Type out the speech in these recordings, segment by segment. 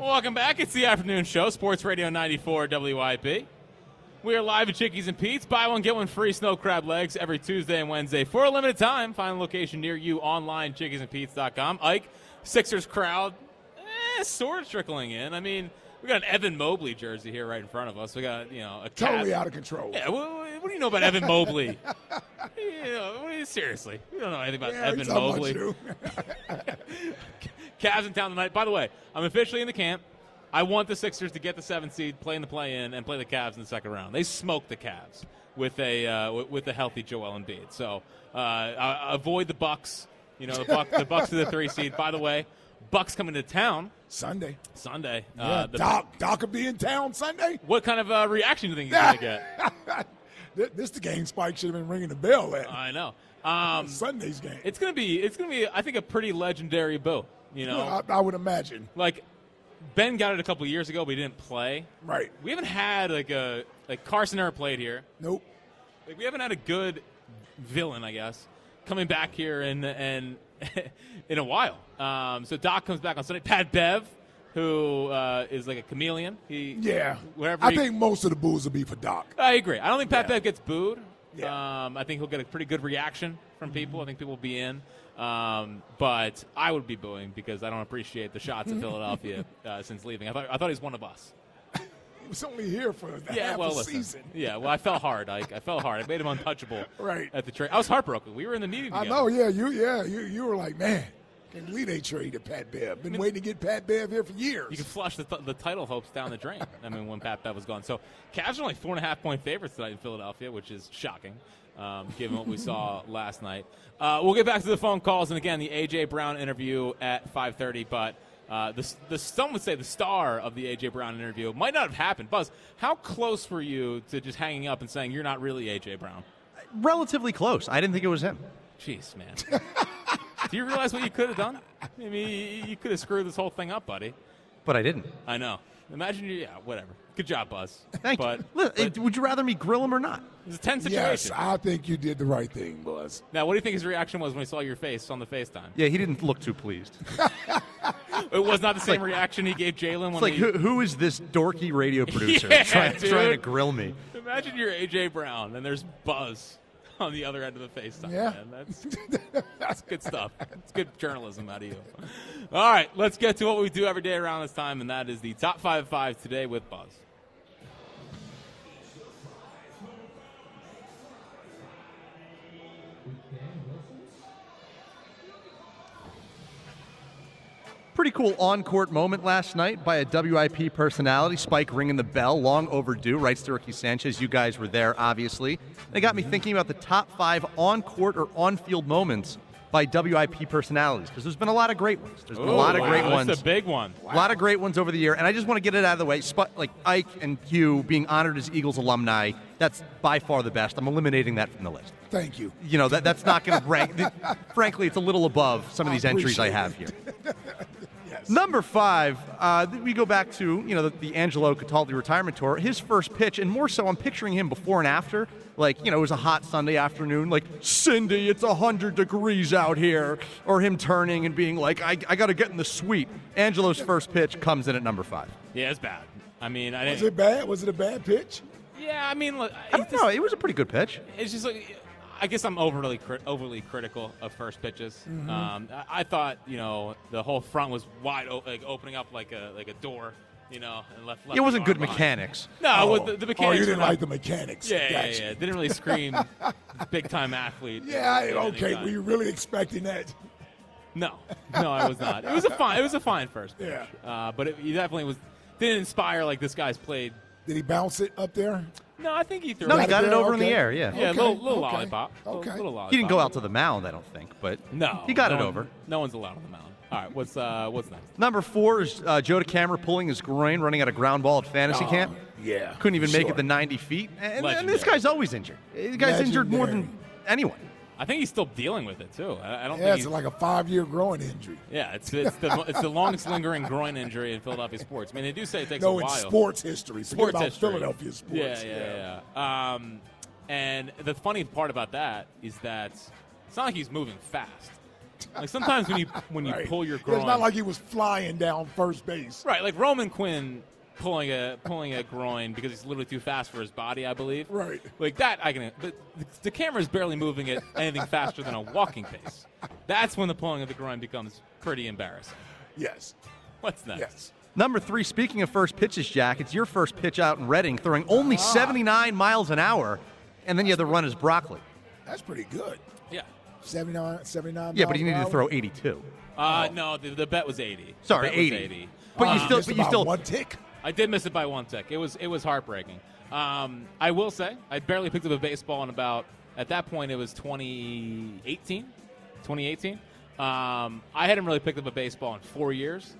Welcome back. It's the afternoon show, Sports Radio 94 WIP. We are live at Chickies and Pete's. Buy one, get one free snow crab legs every Tuesday and Wednesday for a limited time. Find a location near you online, chickiesandpete's.com. Ike, Sixers crowd, eh, sort of trickling in. I mean, we got an Evan Mobley jersey here right in front of us. We got, you know, a Totally out of control. Yeah, what, what do you know about Evan Mobley? you know, what do you- seriously, you don't know anything about Yeah, Evan he's talking about Mobley. Cavs in town tonight. By the way, I'm officially in the camp. I want the Sixers to get the seventh seed, play in the play-in, and play the Cavs in the second round. They smoked the Cavs with a uh, with- a healthy Joel Embiid. So uh, avoid the Bucks. You know the Buck the Bucks are the three seed. By the way, Bucks coming to town Sunday. Sunday. Yeah, Uh, the- Doc, Doc will be in town Sunday. what kind of uh, reaction do you think he's gonna get? Th- this the game Spike should have been ringing the bell at. I know. Um, Sunday's game. it's gonna be it's gonna be I think a pretty legendary boo. You know, I, I would imagine. like Ben got it a couple years ago, but he didn't play. Right. We haven't had like a like Carson never played here. Nope. Like we haven't had a good villain, I guess, coming back here and and in a while. Um, so Doc comes back on Sunday. Pat Bev, who uh, is like a chameleon. He Yeah. wherever I he- think most of the bulls will be for Doc. I agree. I don't think Pat Yeah. Bev gets booed. Yeah. Um, I think he'll get a pretty good reaction from people. I think people will be in. Um, but I would be booing because I don't appreciate the shots of Philadelphia uh, since leaving. I thought I thought he's one of us. He was only here for the Yeah, half well, a listen. season. Yeah, well, I fell hard. I, I fell hard. I made him untouchable. Right. At the trade, I was heartbroken. We were in the meeting. I know. Yeah. You. Yeah. You. You were like, man, can't believe they traded Pat Bev. Been waiting to get Pat Bev here for years. You could flush the, the title hopes down the drain. I mean, when Pat Bev was gone. So, Cavs are only four and a half point favorites tonight in Philadelphia, which is shocking, um, given what we saw last night. Uh, we'll get back to the phone calls and again the AJ Brown interview at 5:30. But uh, the, the some would say the star of the AJ Brown interview might not have happened. Buzz, how close were you to just hanging up and saying you're not really AJ Brown? Relatively close. I didn't think it was him. Jeez, man. Do you realize what you could have done? I mean, you could have screwed this whole thing up, buddy. But I didn't. I know. Imagine you, yeah, whatever. Good job, Buzz. Thank but, you. Look, but would you rather me grill him or not? It's a tense situation. yes, I think you did the right thing, Buzz. now, what do you think his reaction was when he saw your face on the FaceTime? Yeah, he didn't look too pleased. It was not the same reaction he gave Jalen when It's like, he, who, who is this dorky radio producer Yeah, trying, trying to grill me? Imagine you're AJ Brown and there's Buzz on the other end of the FaceTime. Yeah. Man. That's, that's good stuff. It's good journalism out of you. All right, let's get to what we do every day around this time, and that is the top five five today with Buzz. Pretty cool on court moment last night by a WIP personality, Spike ringing the bell, long overdue, Rights to Ricky Sanchez. You guys were there, obviously. It got me thinking about the top five on court or on field moments by WIP personalities, because there's been a lot of great ones. There's been a oh, lot of Ooh, great ones. That's a big one. A lot of great ones over the year, and I just want to get it out of the way. Sp- like Ike and Hugh being honored as Eagles alumni, that's by far the best. I'm eliminating that from the list. Thank you. You know that that's not going to rank. frankly, it's a little above some of these entries I have here. Yes. Number five, uh, we go back to you know the, the Angelo Cataldi retirement tour. His first pitch, and more so, I'm picturing him before and after. Like you know, it was a hot Sunday afternoon. Like Cindy, it's hundred degrees out here, or him turning and being like, I, I got to get in the suite. Angelo's first pitch comes in at number five. Yeah, it's bad. I mean, I Was didn't. it bad? Was it a bad pitch? Yeah, I mean, look, I don't know. It was a pretty good pitch. It's just like I guess I'm overly cri- overly critical of first pitches. Mm-hmm. Um, I, I thought you know the whole front was wide, o- like opening up like a like a door, you know, and left. left It wasn't good arm behind. mechanics. No, oh, with the, the mechanics. oh, you didn't not- like the mechanics. Yeah, yeah, Gotcha. yeah. Didn't really scream big time athlete. Yeah, I- at okay. Were you really expecting that? No, no, I was not. It was a fine. It was a fine first pitch. Yeah. Uh, but it, he definitely was. Didn't inspire like this guy's played. Did he bounce it up there? No, I think he threw. No, it. he got it there? over in the air. Yeah. Yeah, Okay, little, little okay, lollipop. Okay. Little lollipop. He didn't go out to the mound, I don't think, but No, he got no it one- over. No one's allowed on the mound. All right, what's uh, what's next? Number four is uh, Joe DeCamara pulling his groin running at a ground ball at fantasy Oh, camp. yeah, Couldn't even make it the 90 feet. And, and this guy's always injured. The guy's injured more than anyone. I think he's still dealing with it too. I, I don't Yeah, think it's like a five-year growing injury. yeah, it's it's the it's the longest lingering groin injury in Philadelphia sports. I mean, they do say it takes No, a in while. sports history. Forget sports about history. Philadelphia sports. Yeah, yeah, yeah. Um, and the funny part about that is that it's not like he's moving fast. Like sometimes when you when you Right. pull your groin, It's not like he was flying down first base. right, like Roman Quinn pulling a pulling a groin because he's literally too fast for his body, I believe. Right. Like that, I can. But the, DeCamara's barely moving at anything faster than a walking pace. That's when the pulling of the groin becomes pretty embarrassing. Yes. What's next? Yes. Number three, speaking of first pitches, Jack, it's your first pitch out in Reading, throwing only Ah. 79 miles an hour, and then you have to run as broccoli. That's pretty good. Yeah. 79, 79 Yeah, but you needed to throw 82. Uh, no, the, the bet was 80. Sorry, 80. 80. But you Uh, still, but you still, one tick. I did miss it by one tick. It was it was heartbreaking. Um, I will say I barely picked up a baseball in about at that point it was 2018, 2018. Um, I hadn't really picked up a baseball in four years,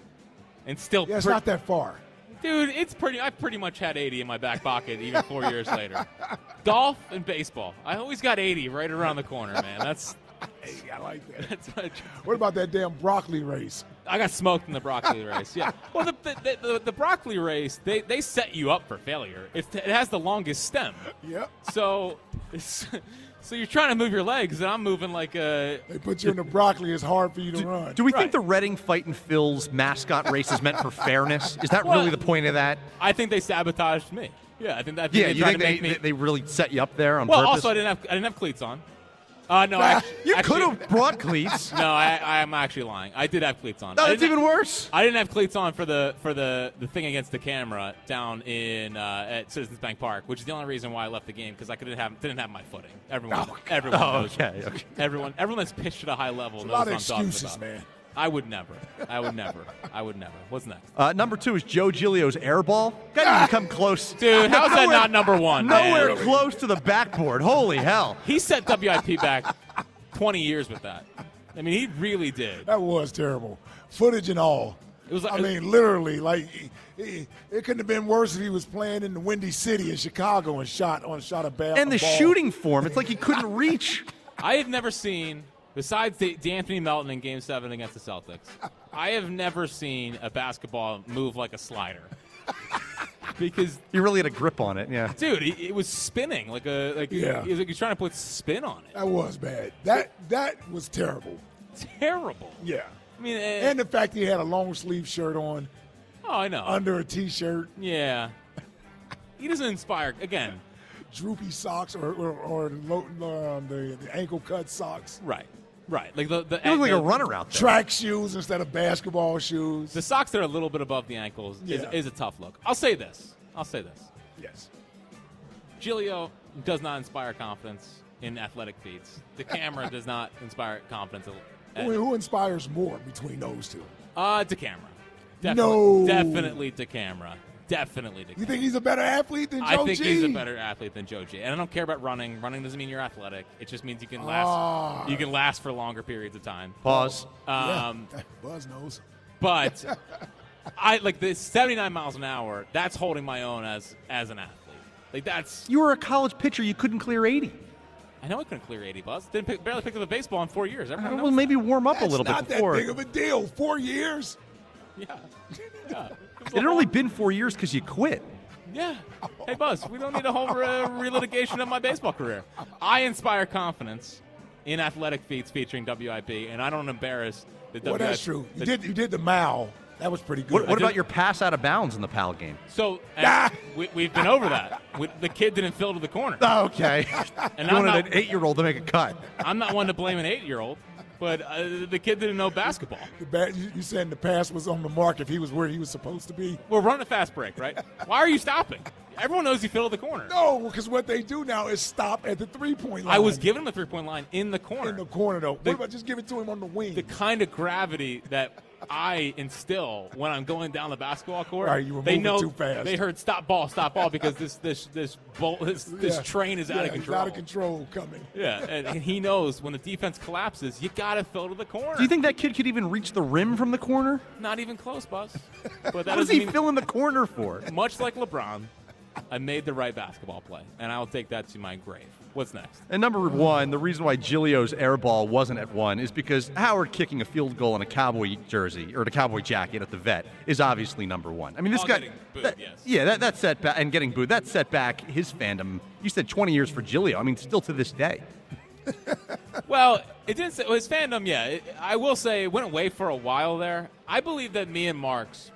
and still, Yeah, it's not that far. dude, it's pretty. I pretty much had 80 in my back pocket even four years later. Golf and baseball, I always got 80 right around the corner, man. That's Hey, I like that. that's what What about that damn broccoli race? I got smoked in the broccoli race. Yeah. Well, the the, the, the, the broccoli race they, they set you up for failure. It's, it has the longest stem. Yep. So, it's, so you're trying to move your legs, and I'm moving like a. They put you in the broccoli. It's hard for you to run. do we Right. think the Reading Fightin Phils mascot race is meant for fairness? Is that Well- really the point of that? I think they sabotaged me. Yeah, I think that. Yeah, they you think to they, me. they, they really set you up there on well, purpose? also I didn't have I didn't have cleats on. Uh, no, I, you could have brought cleats. No, I, I'm actually lying. I did have cleats on. No, that's even worse. I didn't have cleats on for the for the, the thing against DeCamara down in uh, at Citizens Bank Park, which is the only reason why I left the game because I couldn't have didn't have my footing. Everyone, everyone Oh, knows. okay, okay. Everyone, everyone that's pitched at a high level a knows lot what of I'm talking excuses, about. man. I would never. I would never. I would never. What's next, Uh, number two is Joe Giglio's air ball. Got to even come close. dude? How's that not number one? man? Nowhere close to the backboard. Holy hell. He set WIP back 20 years with that. I mean, he really did. That was terrible. Footage and all. It was like- I mean, literally, like he- he- it couldn't have been worse if he was playing in the Windy City in Chicago and shot on shot a ball. And the ball. shooting form, it's like he couldn't reach. I have never seen, besides the, D'Anthony Melton in Game Seven against the Celtics, I have never seen a basketball move like a slider. because, He really had a grip on it, yeah. dude, it, it was spinning like a like. Yeah. He was, like, he was trying to put spin on it. That was bad. That that was terrible. Terrible. Yeah. I mean, uh, And the fact he had a long sleeve shirt on oh, I know. under a t-shirt, yeah. He doesn't inspire. Again, droopy socks, or or, or low, um, the the ankle cut socks, right, right. Like the the, He looked like the, a runner out there. track shoes instead of basketball shoes. The socks that are a little bit above the ankles is, Yeah. is a tough look. I'll say this. I'll say this. yes. Giglio does not inspire confidence in athletic feats. DeCamara does not inspire confidence. At, Who, who inspires more between those two? uh, DeCamara. No. Definitely to camera. Definitely to You think he's a better athlete than Joe I think G? he's a better athlete than Joe G. And I don't care about running. Running doesn't mean you're athletic. It just means you can last. Ah. You can last for longer periods of time. Pause. Um, Yeah. Buzz knows. But I like the 79 miles an hour. That's holding my own as as an athlete. Like that's. You were a college pitcher. You couldn't clear 80. I know I couldn't clear 80 buzz. Didn't pick, barely picked up a baseball in four years. Everyone Well, maybe warm up a little not bit before. that big of a deal. Four years. Yeah. Yeah. It had only been four years because you quit. Yeah. Hey, Buzz, we don't need a whole re- relitigation of my baseball career. I inspire confidence in athletic feats featuring WIP, and I don't embarrass the Well, WIP. that's true. You did. You did the mile. That was pretty good. What, what about your pass out of bounds in the PAL game? So Ah! we, we've been over that. We, the kid didn't fill to the corner. Oh, okay. And you I'm wanted not- an eight-year-old to make a cut. I'm not one to blame an eight-year-old, but uh, the kid didn't know basketball. Bat, you, said the pass was on the mark if he was where he was supposed to be. We're running a fast break, right? Why are you stopping? Everyone knows you fill the corner. No, because what they do now is stop at the three point line. I was giving him a three-point line in the corner. in the corner though. The- what about just give it to him on the wing? the kind of gravity that I instill when I'm going down the basketball court. Right, you were they know too fast. they heard stop ball, stop ball because this this this bolt this, this Yeah. train is out of control. out of control coming. Yeah, and, and he knows when the defense collapses, you got to fill to the corner. Do you think that kid could even reach the rim from the corner? Not even close, Buzz. But that What is he mean, filling the corner for? much like LeBron, I made the right basketball play, and I'll take that to my grave. What's next? And number one, the reason why Giglio's air ball wasn't at one is because Howard kicking a field goal in a cowboy jersey or a cowboy jacket at the vet is obviously number one. I mean, this While guy, getting booed, that- yes. yeah, that, that set back and getting booed. That set back his fandom. You said 20 years for Giglio. I mean, still to this day. Well, it didn't say his fandom. Yeah, it, I will say it went away for a while there. I believe that me and Marks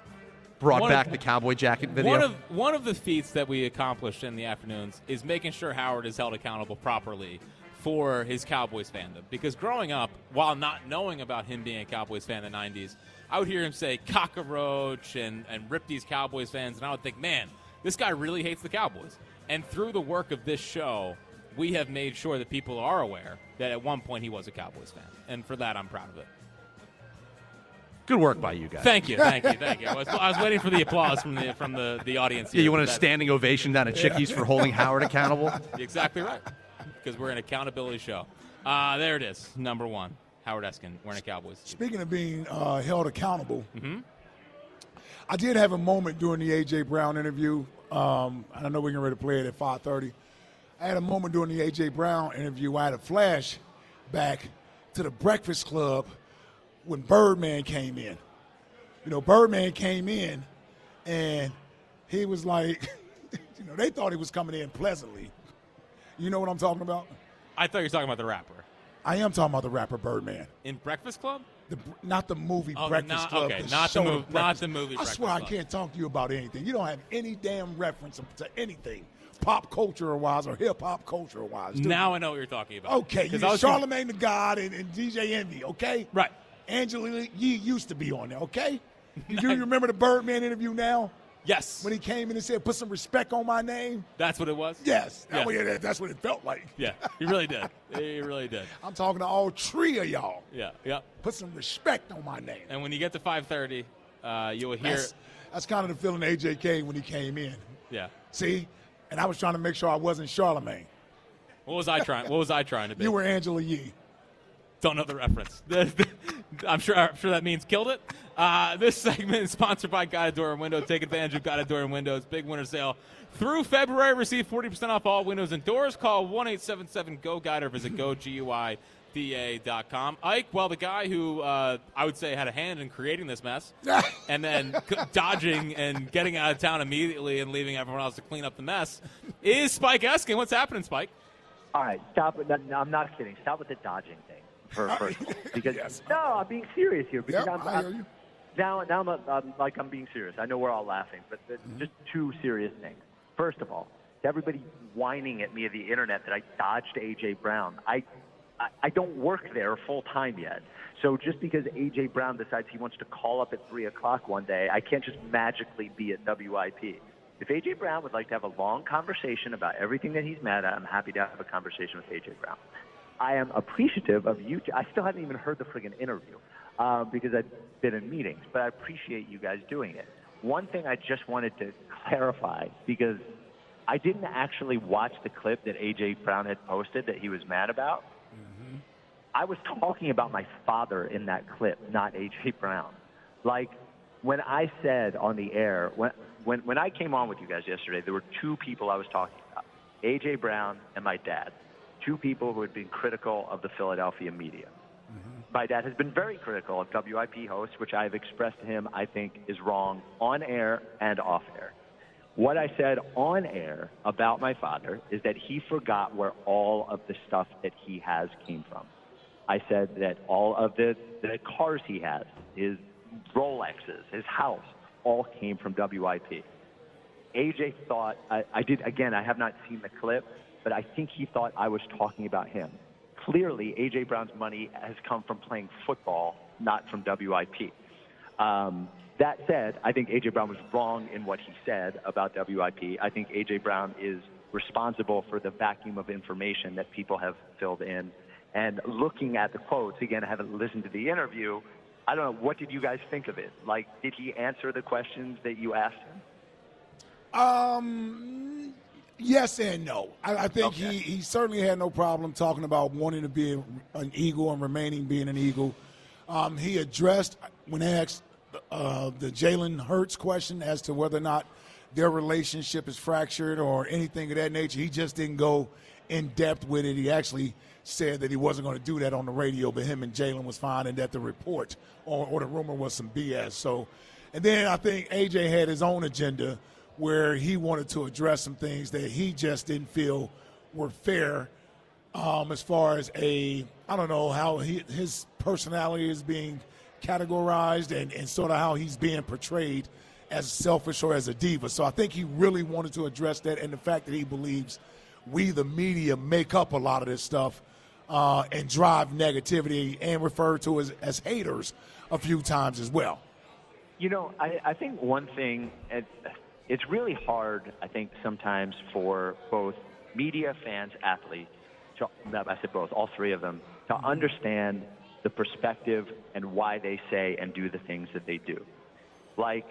Brought One back of- the cowboy jacket video. One of one of the feats that we accomplished in the afternoons is making sure Howard is held accountable properly for his Cowboys fandom. Because growing up, while not knowing about him being a Cowboys fan in the '90s, I would hear him say cockroach and and rip these Cowboys fans, and I would think, man, this guy really hates the Cowboys. And through the work of this show, we have made sure that people are aware that at one point he was a Cowboys fan, and for that, I'm proud of it. Good work by you guys. Thank you, thank you, thank you. I was, I was waiting for the applause from the from the, the audience. yeah, you want a that- standing ovation down at Chickies for holding Howard accountable? Exactly right. Because we're an accountability show. Uh, there it is, number one. Howard Eskin wearing a Cowboys. Speaking of being uh, held accountable, Mm-hmm. I did have a moment during the AJ Brown interview. Um, and I know we're getting ready to play it at 5:30. I had a moment during the AJ Brown interview. I had a flash back to the Breakfast Club when Birdman came in. You know, Birdman came in, and he was like, you know, they thought he was coming in pleasantly. You know what I'm talking about? I thought you were talking about the rapper I am talking about the rapper Birdman. in Breakfast Club. The, not the movie Oh, Breakfast not- Club. okay, the not the show mov- not the movie I Breakfast swear I can't talk to you about anything. You don't have any damn reference to anything, pop culture wise or hip hop culture wise. Now I know what you're talking about. you? okay, you 'Cause I was Charlamagne tha God and, and DJ Envy. Okay, Right. Angela Yee used to be on there. Okay, you do you remember the Birdman interview now Yes. when he came in and said, "Put some respect on my name"? That's what it was. Yes, that way- that's what it felt like. Yeah. He really did. He really did. I'm talking to all three of y'all. Yeah. Yeah. Put some respect on my name. And when you get to 5:30, uh, you will hear. That's, that's kind of the feeling of AJK when he came in. Yeah. See? And I was trying to make sure I wasn't Charlamagne. What was I trying? What was I trying to be? You were Angela Yee. Don't know the reference. I'm sure. I'm sure that means killed it. Uh, this segment is sponsored by Guida Door and Window. Take advantage of Guida Door and Windows big winter sale through February. Receive 40% off all windows and doors. Call one eight seven seven Go Guide or visit GoGUIDA.com. Ike, well, the guy who uh, I would say had a hand in creating this mess, and then dodging and getting out of town immediately and leaving everyone else to clean up the mess, is Spike Eskin. What's happening, Spike? All right, stop it. No, no, I'm not kidding. Stop with the dodging thing. For, first of all. because Yes. no, I'm being serious here. Because Yep, I'm, I I'm- you. now, now I'm, I'm like I'm being serious. I know we're all laughing, but but Mm-hmm. just two serious things. First of all, to everybody whining at me of the internet that I dodged AJ Brown, I, I, I don't work there full time yet. So just because AJ Brown decides he wants to call up at three o'clock one day, I can't just magically be at WIP. If AJ Brown would like to have a long conversation about everything that he's mad at, I'm happy to have a conversation with AJ Brown. I am appreciative of you. I still haven't even heard the friggin' interview uh, because I've been in meetings, but I appreciate you guys doing it. One thing I just wanted to clarify because I didn't actually watch the clip that AJ Brown had posted that he was mad about. I was talking about my father in that clip, not AJ Brown. Like when I said on the air, when when when I came on with you guys yesterday, there were two people I was talking about: AJ Brown and my dad. Two people who had been critical of the Philadelphia media. My dad has been very critical of WIP hosts, which I've expressed to him I think is wrong on air and off air. What I said on air about my father is that he forgot where all of the stuff that he has came from. I said that all of the, the cars he has, his Rolexes, his house, all came from WIP. AJ thought, I, I did, again, I have not seen the clip, but I think he thought I was talking about him. Clearly, AJ Brown's money has come from playing football, not from WIP. Um, that said, I think AJ Brown was wrong in what he said about WIP. I think AJ Brown is responsible for the vacuum of information that people have filled in. And looking at the quotes, again, I haven't listened to the interview. I don't know. What did you guys think of it? Like, did he answer the questions that you asked him? Um, yes and no. I, I think Okay. he, he certainly had no problem talking about wanting to be an Eagle and remaining being an Eagle. Um, he addressed when asked uh, the Jalen Hurts question as to whether or not their relationship is fractured or anything of that nature. He just didn't go in depth with it. He actually said that he wasn't going to do that on the radio, but him and Jalen was fine, and that the report or, or the rumor was some BS. So, and then I think AJ had his own agenda where he wanted to address some things that he just didn't feel were fair um, as far as a I don't know how he, his personality is being categorized and, and sort of how he's being portrayed as selfish or as a diva. So I think he really wanted to address that and the fact that he believes we the media make up a lot of this stuff uh, and drive negativity and refer to as, as haters a few times as well. You know, I, I think one thing, it's really hard, I think, sometimes for both media, fans, athletes, to, I said both, all three of them, to understand the perspective and why they say and do the things that they do. Like,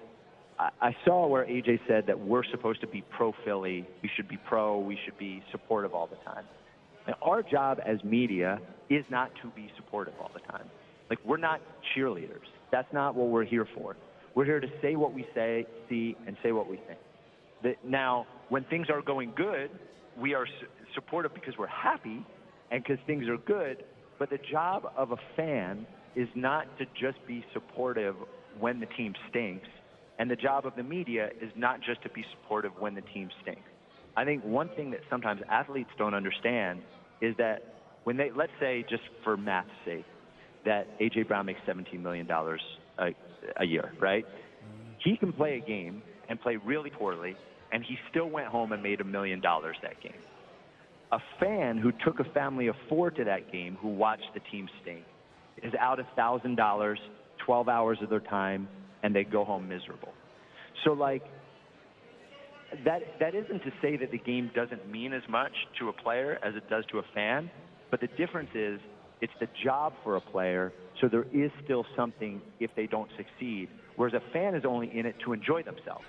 I, saw where AJ said that we're supposed to be pro Philly, we should be pro, we should be supportive all the time. And our job as media is not to be supportive all the time. Like, we're not cheerleaders. That's not what we're here for. We're here to say what we say, see, and say what we think. That now, when things are going good, we are su- supportive because we're happy and because things are good. But the job of a fan is not to just be supportive when the team stinks. And the job of the media is not just to be supportive when the team stinks. I think one thing that sometimes athletes don't understand is that when they, let's say, just for math's sake, that A.J. Brown makes $17 million a, a year, right? He can play a game and play really poorly, and he still went home and made a million dollars that game. A fan who took a family of four to that game who watched the team stink is out a $1,000, 12 hours of their time, and they go home miserable. So, like, that that isn't to say that the game doesn't mean as much to a player as it does to a fan, but the difference is it's the job for a player, so there is still something if they don't succeed. Whereas a fan is only in it to enjoy themselves,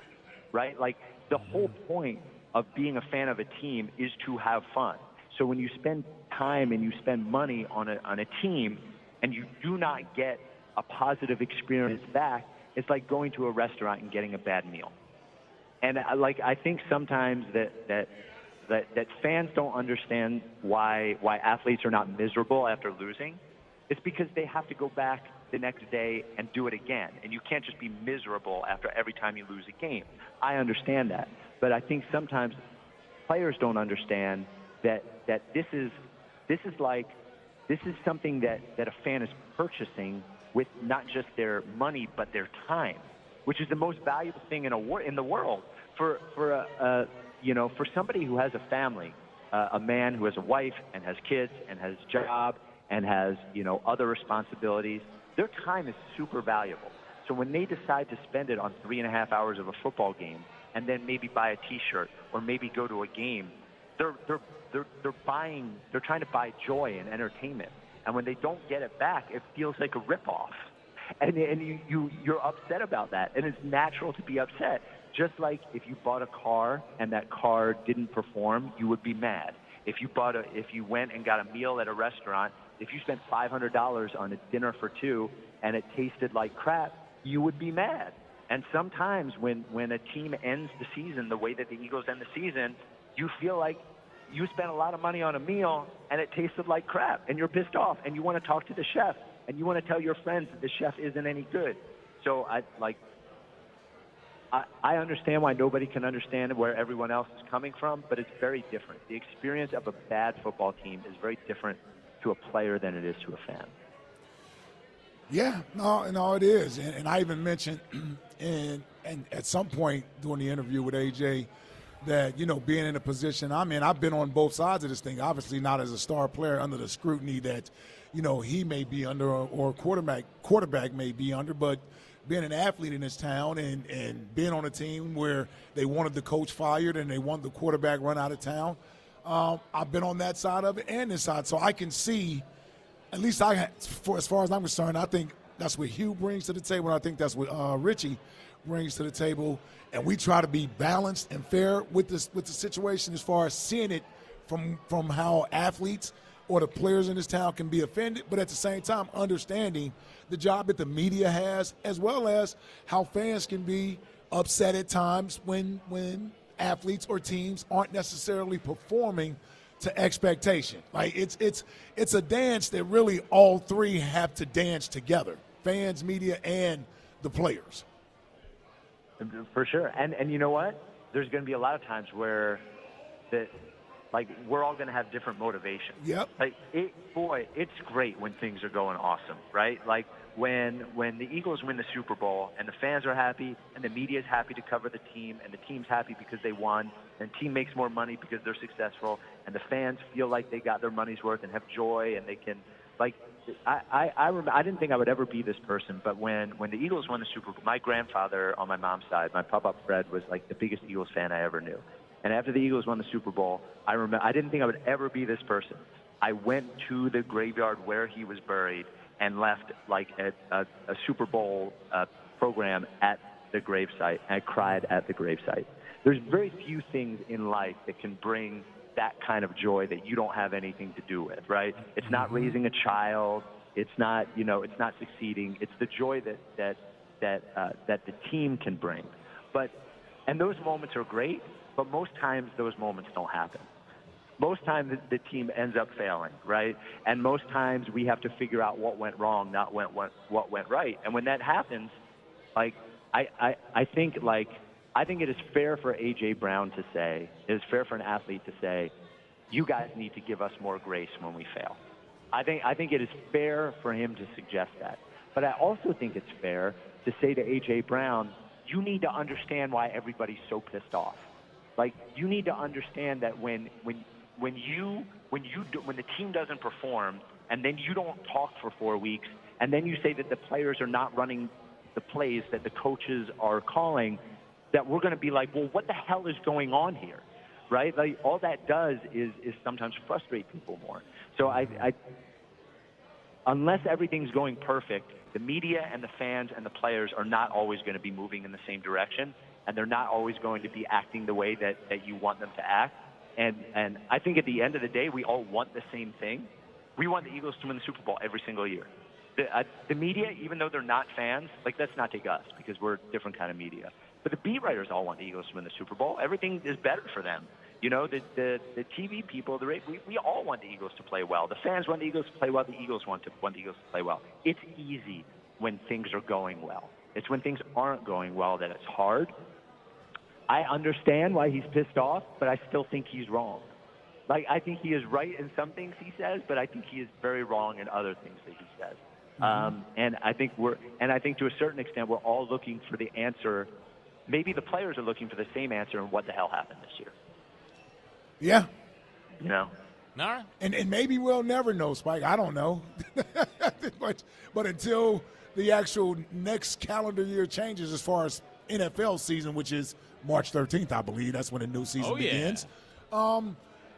right? Like the whole mm-hmm. point of being a fan of a team is to have fun. So when you spend time and you spend money on a on a team, and you do not get a positive experience back, it's like going to a restaurant and getting a bad meal and I, like I think sometimes that that that that fans don't understand why why athletes are not miserable after losing. It's because they have to go back the next day and do it again, and you can't just be miserable after every time you lose a game. I understand that, but I think sometimes players don't understand that that this is this is like this is something that that a fan is purchasing with not just their money but their time which is the most valuable thing in a wor- in the world for for a, you know for somebody who has a family, uh, a man who has a wife and has kids and has a job and has you know other responsibilities. Their time is super valuable. So when they decide to spend it on three and a half hours of a football game and then maybe buy a T-shirt or maybe go to a game, they're they're they're they're buying they're trying to buy joy and entertainment. And when they don't get it back, it feels like a ripoff and and you, you you're upset about that, and it's natural to be upset. Just like if you bought a car and that car didn't perform, you would be mad. If you bought a if you went and got a meal at a restaurant, if you spent five hundred dollars on a dinner for two and it tasted like crap, you would be mad. And sometimes when when a team ends the season the way that the Eagles end the season, you feel like you spent a lot of money on a meal and it tasted like crap and you're pissed off and you want to talk to the chef and you want to tell your friends that the chef isn't any good. So I like I, I understand why nobody can understand where everyone else is coming from, but it's very different. The experience of a bad football team is very different to a player than it is to a fan. Yeah, no, no, it is, and, and I even mentioned, and and at some point during the interview with AJ, that you know being in a position I'm in, I've been on both sides of this thing. Obviously, not as a star player under the scrutiny that you know he may be under, or, or quarterback quarterback may be under, but being an athlete in this town and and being on a team where they wanted the coach fired and they wanted the quarterback run out of town. Um, I've been on that side of it and this side, so I can see at least I, for as far as I'm concerned, I think That's what Hugh brings to the table. And I think that's what uh, Richie brings to the table. And we try to be balanced and fair with this with the situation as far as seeing it from from how athletes or the players in this town can be offended, but at the same time understanding the job that the media has, as well as how fans can be upset at times when when athletes or teams aren't necessarily performing to expectation. Like it's it's it's a dance that really all three have to dance together: fans, media, and the players. For sure, and and you know what? There's going to be a lot of times where that like we're all going to have different motivations. Yep. Like it, boy, it's great when things are going awesome, right? Like when when the Eagles win the Super Bowl and the fans are happy and the media is happy to cover the team and the team's happy because they won and the team makes more money because they're successful and the fans feel like they got their money's worth and have joy and they can like I, I, I remember I didn't think I would ever be this person, but when when the Eagles won the Super Bowl, my grandfather on my mom's side, my papa Fred was like the biggest Eagles fan I ever knew. And after the Eagles won the Super Bowl, I remember I didn't think I would ever be this person. I went to the graveyard where he was buried and left like a, a, a Super Bowl uh, program at the gravesite. And I cried at the gravesite. There's very few things in life that can bring that kind of joy that you don't have anything to do with, right? It's not raising a child. It's not, you know, it's not succeeding. It's the joy that that that uh, that the team can bring. But and those moments are great, but most times those moments don't happen. Most times the, the team ends up failing, right? And most times we have to figure out what went wrong, not what went what went right. And when that happens, like I I, I think like I think it is fair for AJ Brown to say, it is fair for an athlete to say, you guys need to give us more grace when we fail. I think I think it is fair for him to suggest that. But I also think it's fair to say to AJ Brown, you need to understand why everybody's so pissed off. Like you need to understand that when when when you when you do, when the team doesn't perform and then you don't talk for 4 weeks and then you say that the players are not running the plays that the coaches are calling that we're going to be like, well, what the hell is going on here, right? Like all that does is is sometimes frustrate people more. So I, I unless everything's going perfect, the media and the fans and the players are not always going to be moving in the same direction, and they're not always going to be acting the way that that you want them to act. And and I think at the end of the day, we all want the same thing. We want the Eagles to win the Super Bowl every single year. The, uh, the media, even though they're not fans, like let's not take us because we're a different kind of media. But the beat writers all want the Eagles to win the Super Bowl. Everything is better for them. You know, the the, the TV people, the we, we all want the Eagles to play well. The fans want the Eagles to play well. The Eagles want to want the Eagles to play well. It's easy when things are going well. It's when things aren't going well that it's hard. I understand why he's pissed off, but I still think he's wrong. Like I think he is right in some things he says, but I think he is very wrong in other things that he says. Mm-hmm. Um, and I think we're, and I think to a certain extent, we're all looking for the answer. Maybe the players are looking for the same answer in what the hell happened this year. Yeah. You know. All right. And and maybe we'll never know, Spike. I don't know. but but until the actual next calendar year changes as far as NFL season, which is March 13th, I believe. That's when the new season Oh, yeah. begins. Um,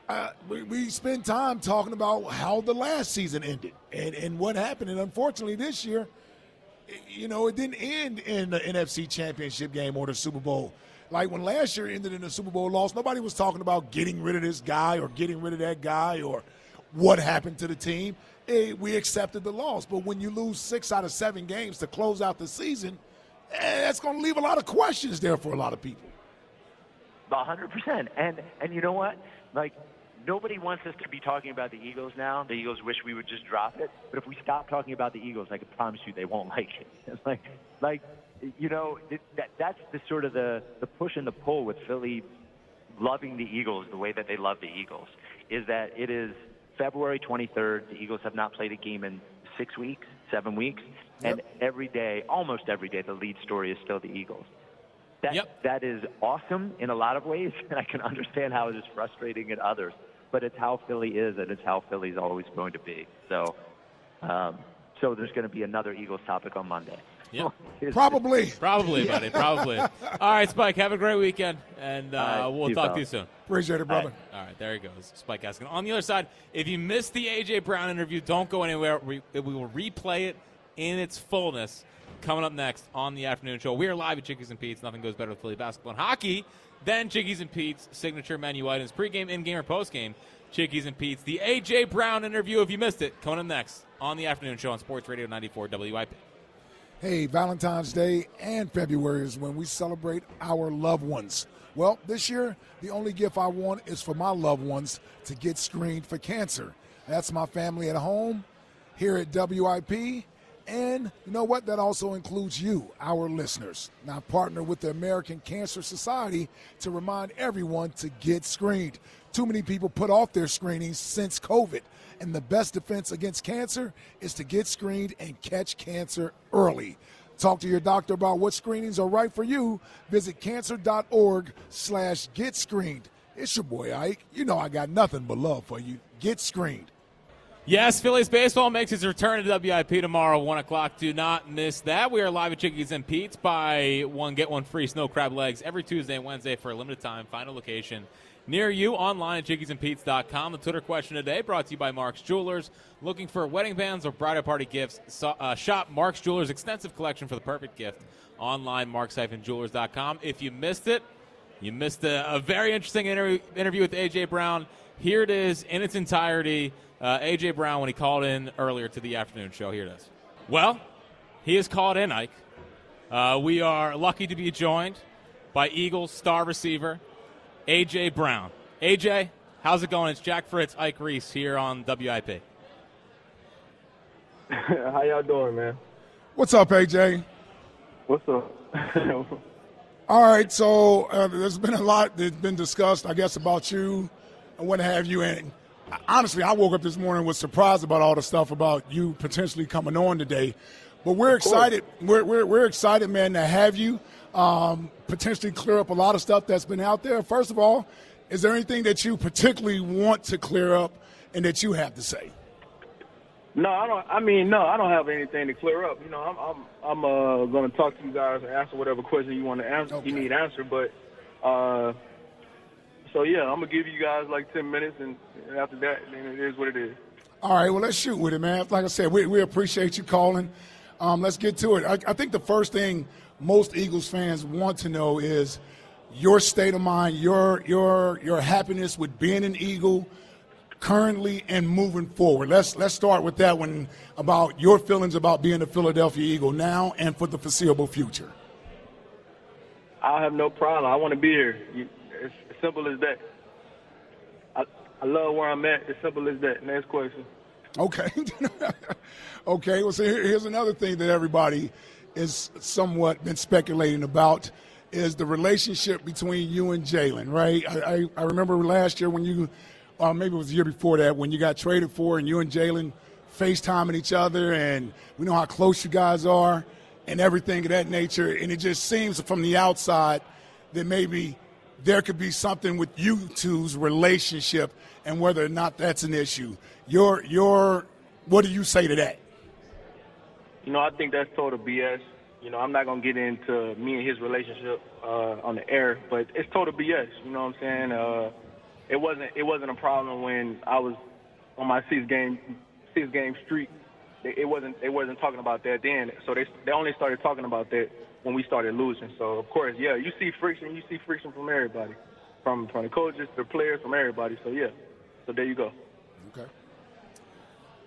uh, we, we spend time talking about how the last season ended and, and what happened. And unfortunately, this year, you know, it didn't end in the NFC Championship game or the Super Bowl. Like when last year ended in a Super Bowl loss, nobody was talking about getting rid of this guy or getting rid of that guy or what happened to the team. We accepted the loss. But when you lose six out of seven games to close out the season, eh, that's going to leave a lot of questions there for a lot of people. A hundred percent. And and you know what? Like nobody wants us to be talking about the Eagles now. The Eagles wish we would just drop it. But if we stop talking about the Eagles, I can promise you they won't like it. It's like like you know that that's the sort of the the push and the pull with Philly loving the Eagles the way that they love the Eagles is that it is February 23rd. The Eagles have not played a game in six weeks, seven weeks, and every day, almost every day, the lead story is still the Eagles. That, Yep. that is awesome in a lot of ways, and I can understand how it is frustrating in others. But it's how Philly is, and it's how Philly's always going to be. So, um, so there's going to be another Eagles topic on Monday. Yep. It's- Probably. Probably, buddy. Probably. All right, Spike. Have a great weekend, and uh, All right, we'll talk pal. to you soon. Appreciate it, brother. All right, there he goes. Spike Eskin. On the other side, if you missed the AJ Brown interview, don't go anywhere. We, we will replay it in its fullness. Coming up next on the afternoon show, we are live at Chickies and Pete's. Nothing goes better with Philly basketball and hockey than Chickies and Pete's signature menu items, pregame, in-game, or postgame. Chickies and Pete's. The AJ Brown interview, if you missed it, coming up next on the afternoon show on Sports Radio 94 WIP. Hey, Valentine's Day and February is when we celebrate our loved ones. Well, this year, the only gift I want is for my loved ones to get screened for cancer. That's my family at home, here at WIP, and you know what? That also includes you, our listeners. Now, partner with the American Cancer Society to remind everyone to get screened. Too many people put off their screenings since COVID, and the best defense against cancer is to get screened and catch cancer early. Talk to your doctor about what screenings are right for you. Visit cancer.org slash get screened. It's your boy Ike. You know I got nothing but love for you. Get screened. Yes, Phillies baseball makes its return to WIP tomorrow, 1 o'clock. Do not miss that. We are live at Chickies and Pete's. Buy one, get one free snow crab legs every Tuesday and Wednesday for a limited time. Final location near you online at chickiesandpete's.com. The Twitter question today brought to you by Mark's Jewelers. Looking for wedding bands or bridal party gifts? So, uh, shop Mark's Jewelers' extensive collection for the perfect gift online, marks-jewelers.com. If you missed it, you missed a, a very interesting interview, interview with A.J. Brown. Here it is in its entirety uh, A.J. Brown when he called in earlier to the afternoon show. Here it is. Well, he is called in, Ike. Uh, we are lucky to be joined by Eagles star receiver A.J. Brown. A.J., how's it going? It's Jack Fritz, Ike Reese here on WIP. How y'all doing, man? What's up, AJ? What's up? All right, so uh, there's been a lot that's been discussed, I guess, about you and what have you. And honestly, I woke up this morning was surprised about all the stuff about you potentially coming on today. But we're excited. We're, we're, we're excited, man, to have you um, potentially clear up a lot of stuff that's been out there. First of all, is there anything that you particularly want to clear up and that you have to say? no, I don't. I mean, no, I don't have anything to clear up. You know, I'm I'm I'm uh, going to talk to you guys and answer whatever question you want to answer. Okay. You need answered, but uh, so yeah, I'm gonna give you guys like ten minutes, and after that, then it is what it is. All right, well, let's shoot with it, man. Like I said, we, we appreciate you calling. Um, let's get to it. I, I think the first thing most Eagles fans want to know is your state of mind, your your your happiness with being an Eagle currently and moving forward. Let's let's start with that one about your feelings about being a Philadelphia Eagle now and for the foreseeable future. I have no problem. I want to be here. You, as simple as that. I I love where I'm at. As simple as that. Next question. Okay. okay. Well, so here- here's another thing that everybody is somewhat been speculating about is the relationship between you and Jalen, right? I, I, I remember last year when you, uh, maybe it was the year before that, when you got traded for and you and Jalen FaceTiming each other, and we know how close you guys are and everything of that nature. And it just seems from the outside that maybe there could be something with you two's relationship and whether or not that's an issue. Your your what do you say to that? You know, I think that's total BS. You know, I'm not gonna get into me and his relationship uh, on the air, but it's total BS. You know what I'm saying? Uh, it wasn't it wasn't a problem when I was on my six game six game streak. It wasn't they wasn't talking about that then. So they they only started talking about that when we started losing. So of course, yeah, you see friction. You see friction from everybody, from from the coaches the players, from everybody. So yeah, so there you go. Okay.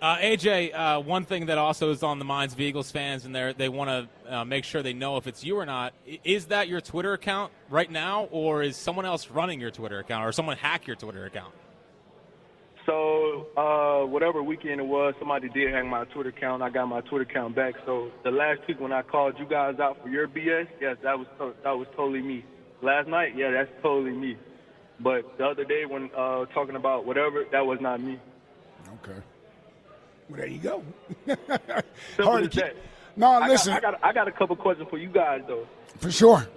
Uh, AJ, uh, one thing that also is on the minds of Eagles fans, and they they want to uh, make sure they know if it's you or not. Is that your Twitter account right now, or is someone else running your Twitter account, or someone hack your Twitter account? So uh, whatever weekend it was, somebody did hang my Twitter account. I got my Twitter account back. So the last week when I called you guys out for your BS, yes, that was to- that was totally me. Last night, yeah, that's totally me. But the other day when uh, talking about whatever, that was not me. Okay. Well, there you go. Hard to keep- that. No, I listen, got, I got I got a couple questions for you guys though. for sure.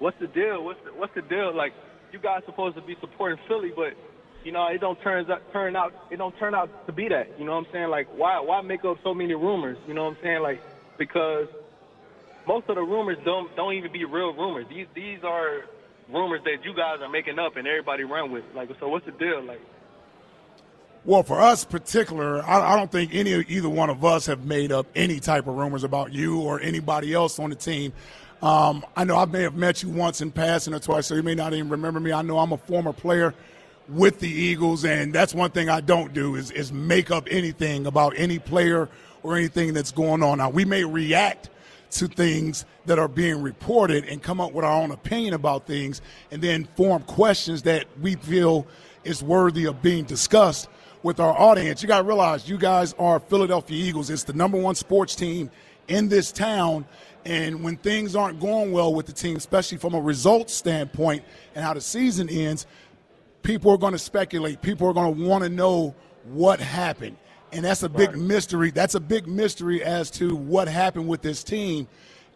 What's the deal? What's the, what's the deal? Like you guys supposed to be supporting Philly, but you know it don't turn out turn out it don't turn out to be that. You know what I'm saying? Like why why make up so many rumors? You know what I'm saying? Like because most of the rumors don't don't even be real rumors. These these are rumors that you guys are making up and everybody run with. Like so, what's the deal? Like Well, for us particular, I, I, don't think any either one of us have made up any type of rumors about you or anybody else on the team. Um, I know I may have met you once in passing or twice, so you may not even remember me. I know I'm a former player with the Eagles, and that's one thing I don't do is, is make up anything about any player or anything that's going on. Now, we may react to things that are being reported and come up with our own opinion about things and then form questions that we feel is worthy of being discussed with our audience. You got to realize you guys are Philadelphia Eagles. It's the number one sports team in this town. And when things aren't going well with the team, especially from a results standpoint and how the season ends, people are going to speculate. People are going to want to know what happened. And that's a big right. mystery. That's a big mystery as to what happened with this team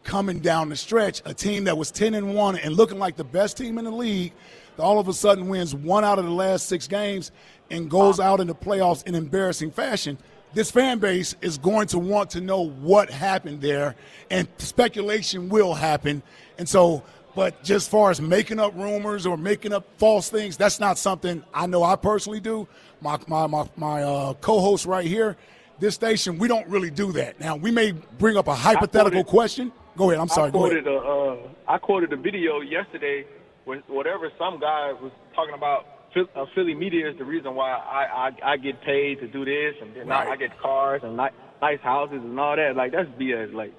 coming down the stretch. A team that was 10 and 1 and looking like the best team in the league, all of a sudden wins one out of the last six games and goes out in the playoffs in embarrassing fashion. This fan base is going to want to know what happened there, and speculation will happen. And so but just far as making up rumors or making up false things, that's not something I know I personally do. My my my, my uh, co-host right here, this station, we don't really do that. Now we may bring up a hypothetical quoted, question. Go ahead. I'm sorry. I quoted a uh, I quoted a video yesterday with whatever some guy was talking about. Uh, Philly media is the reason why I, I I get paid to do this, and then right. I, I get cars and nice, nice houses and all that. Like that's BS. Like,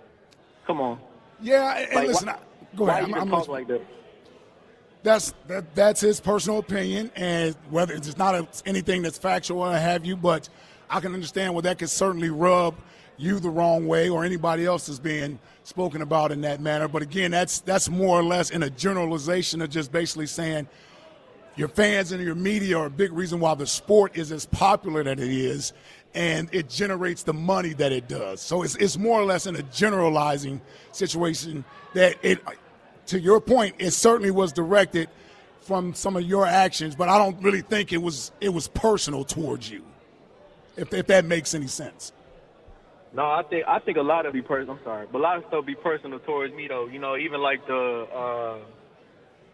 come on. Yeah, and like, listen. Why, Go ahead. Why I'm, I'm talk like that? That's that, that's his personal opinion, and whether it's not a, anything that's factual or have you, but I can understand where that could certainly rub you the wrong way or anybody else is being spoken about in that manner. But again, that's that's more or less in a generalization of just basically saying your fans and your media are a big reason why the sport is as popular that it is and it generates the money that it does. So it's, it's more or less in a generalizing situation that it to your point, it certainly was directed from some of your actions, but I don't really think it was it was personal towards you. If if that makes any sense. No, I think I think a lot of be personal. I'm sorry, but a lot of stuff be personal towards me though. You know, even like the uh,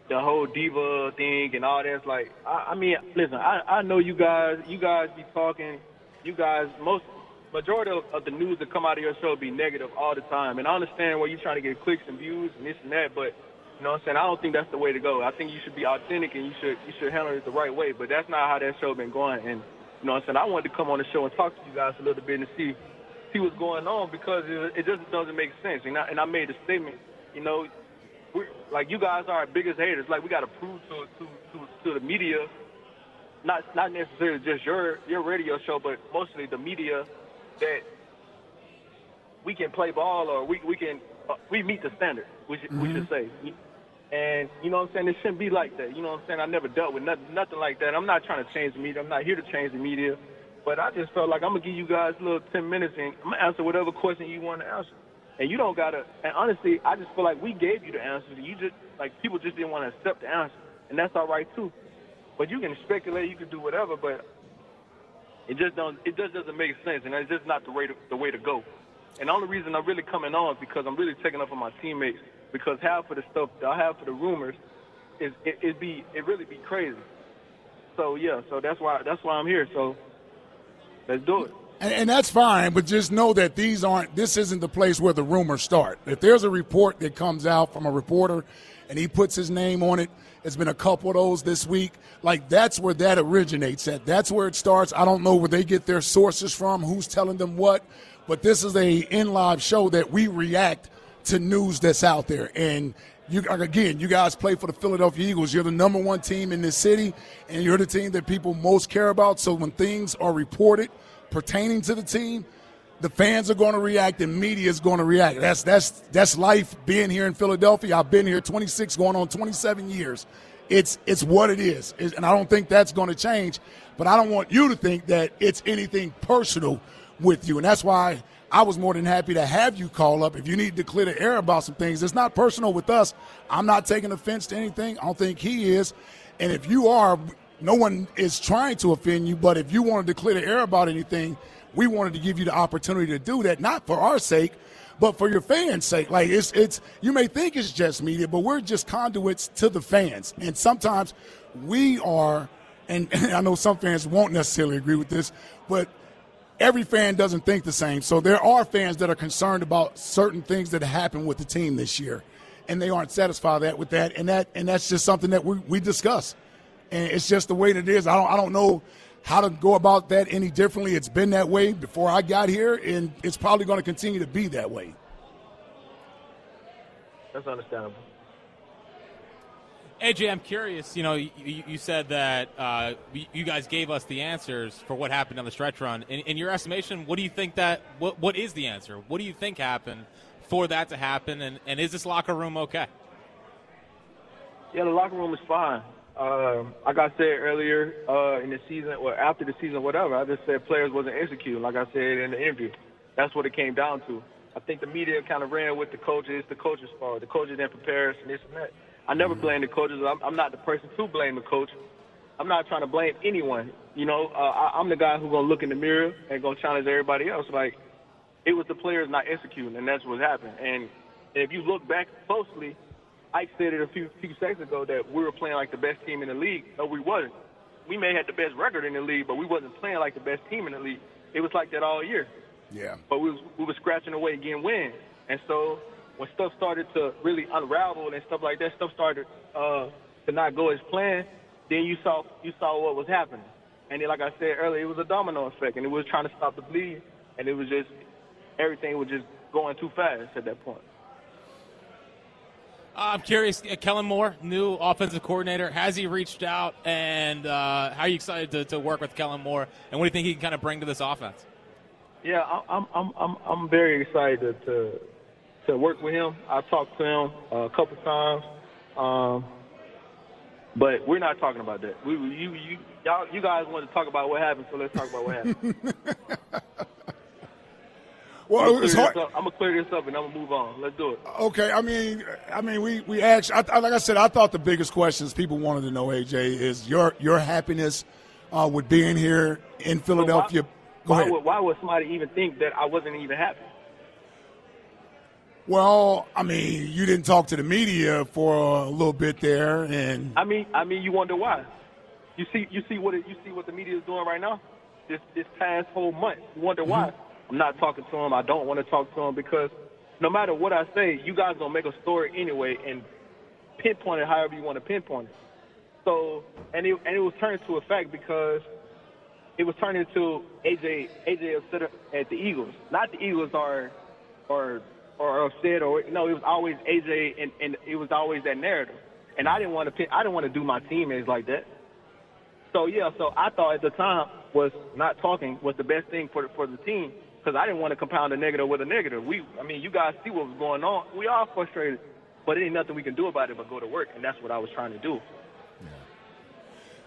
the whole diva thing and all that's like. I, I mean, listen, I I know you guys. You guys be talking. You guys most majority of, the news that come out of your show be negative all the time. And I understand where you're trying to get clicks and views and this and that, but you know what I'm saying? I don't think that's the way to go. I think you should be authentic and you should you should handle it the right way. But that's not how that show been going. And you know what I'm saying? I wanted to come on the show and talk to you guys a little bit and see see what's going on because it, it just doesn't make sense. And I, and I made a statement. You know, we like you guys are our biggest haters. Like we got to prove to to to the media, not not necessarily just your your radio show, but mostly the media that we can play ball or we we can uh, we meet the standard. We should, mm-hmm. we should say. And you know what I'm saying? It shouldn't be like that. You know what I'm saying? I never dealt with nothing, nothing like that. I'm not trying to change the media. I'm not here to change the media. But I just felt like I'm gonna give you guys a little ten minutes and I'm gonna answer whatever question you want to answer. And you don't gotta. And honestly, I just feel like we gave you the answer. You just like people just didn't want to accept the answer, and that's all right too. But you can speculate, you can do whatever, but it just don't. It just doesn't make sense, and it's just not the way to, the way to go. And the only reason I'm really coming on is because I'm really taking up on my teammates. Because half of the stuff I have for the rumors is it, it be it really be crazy. So yeah, so that's why that's why I'm here. So let's do it. And, and, that's fine, but just know that these aren't. This isn't the place where the rumors start. If there's a report that comes out from a reporter, and he puts his name on it, it's been a couple of those this week. Like that's where that originates at. That's where it starts. I don't know where they get their sources from, who's telling them what, but this is a in live show that we react to news that's out there. And you again, you guys play for the Philadelphia Eagles. You're the number one team in this city, and you're the team that people most care about. So when things are reported pertaining to the team, the fans are going to react and media is going to react. That's that's that's life being here in Philadelphia. I've been here 26 going on 27 years. It's it's what it is. And I don't think that's going to change, but I don't want you to think that it's anything personal with you. And that's why I was more than happy to have you call up if you need to clear the air about some things. It's not personal with us. I'm not taking offense to anything. I don't think he is. And if you are, no one is trying to offend you, but if you wanted to clear the air about anything, we wanted to give you the opportunity to do that, not for our sake, but for your fans' sake. Like it's it's you may think it's just media, but we're just conduits to the fans. And sometimes we are and, and I know some fans won't necessarily agree with this, but every fan doesn't think the same. So there are fans that are concerned about certain things that happen with the team this year, and they aren't satisfied that with that, and that and that's just something that we, we discuss, and it's just the way that it is. I don't I don't know how to go about that any differently. It's been that way before I got here, and it's probably going to continue to be that way. That's understandable. AJ, I'm curious. You know, you, you said that uh, you guys gave us the answers for what happened on the stretch run. In, in, your estimation, what do you think that? What, what is the answer? What do you think happened for that to happen? And, and is this locker room okay? Yeah, the locker room is fine. Uh, like I said earlier uh, in the season, or after the season, whatever, I just said players wasn't executing. Like I said in the interview, that's what it came down to. I think the media kind of ran with the coaches. It's the coaches' fault. The coaches didn't prepare us and this and that. I never blame the coaches. I'm, I'm not the person to blame the coach. I'm not trying to blame anyone. You know, uh, I, I'm the guy who's gonna look in the mirror and gonna challenge everybody else. Like it was the players not executing, and that's what happened. And if you look back closely, Ike said it a few few seconds ago that we were playing like the best team in the league. No, we wasn't. We may have the best record in the league, but we wasn't playing like the best team in the league. It was like that all year. Yeah. But we was, we were scratching away getting wins, and so when stuff started to really unravel and stuff like that, stuff started uh, to not go as planned, then you saw you saw what was happening. And then, like I said earlier, it was a domino effect, and it was trying to stop the bleed, and it was just everything was just going too fast at that point. Uh, I'm curious, uh, Kellen Moore, new offensive coordinator, has he reached out, and uh, how are you excited to, to work with Kellen Moore, and what do you think he can kind of bring to this offense? Yeah, I'm I'm I'm I'm very excited to to work with him. I talked to him uh, a couple times, um, but we're not talking about that. We, you, you, y'all, you guys want to talk about what happened, so let's talk about what happened. well, I'm it's hard. I'm gonna clear this up and I'm gonna move on. Let's do it. Okay, I mean, I mean, we we actually, I, like I said, I thought the biggest questions people wanted to know, AJ, is your your happiness uh, with being here in Philadelphia. So why, Go why ahead. Would, why would somebody even think that I wasn't even happy? Well, I mean, you didn't talk to the media for a little bit there, and I mean, I mean, you wonder why. You see, you see what it, you see what the media is doing right now. This this past whole month, you wonder why. I'm not talking to him. I don't want to talk to him because no matter what I say, you guys gonna make a story anyway and pinpoint it however you want to pinpoint it. So, and it and it was turned to a fact because it was turned into AJ AJ upset at the Eagles. Not the Eagles are or or upset or no, it was always AJ and, and it was always that narrative. And I didn't want to I didn't want to do my teammates like that. So yeah, so I thought at the time was not talking was the best thing for the, for the team because I didn't want to compound a negative with a negative. We, I mean, you guys see what was going on. We are frustrated, but it ain't nothing we can do about it but go to work, and that's what I was trying to do.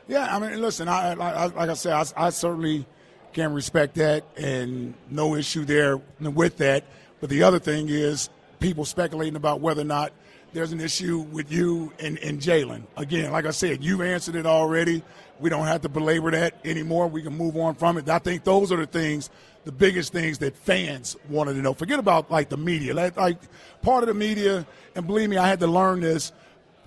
Yeah, I mean, listen, I, I, like I said, I, I certainly can respect that, and no issue there with that. But the other thing is people speculating about whether or not there's an issue with you and, and Jalen. Again, like I said, you've answered it already. We don't have to belabor that anymore. We can move on from it. I think those are the things, the biggest things that fans wanted to know. Forget about like the media. Like, like part of the media, and believe me, I had to learn this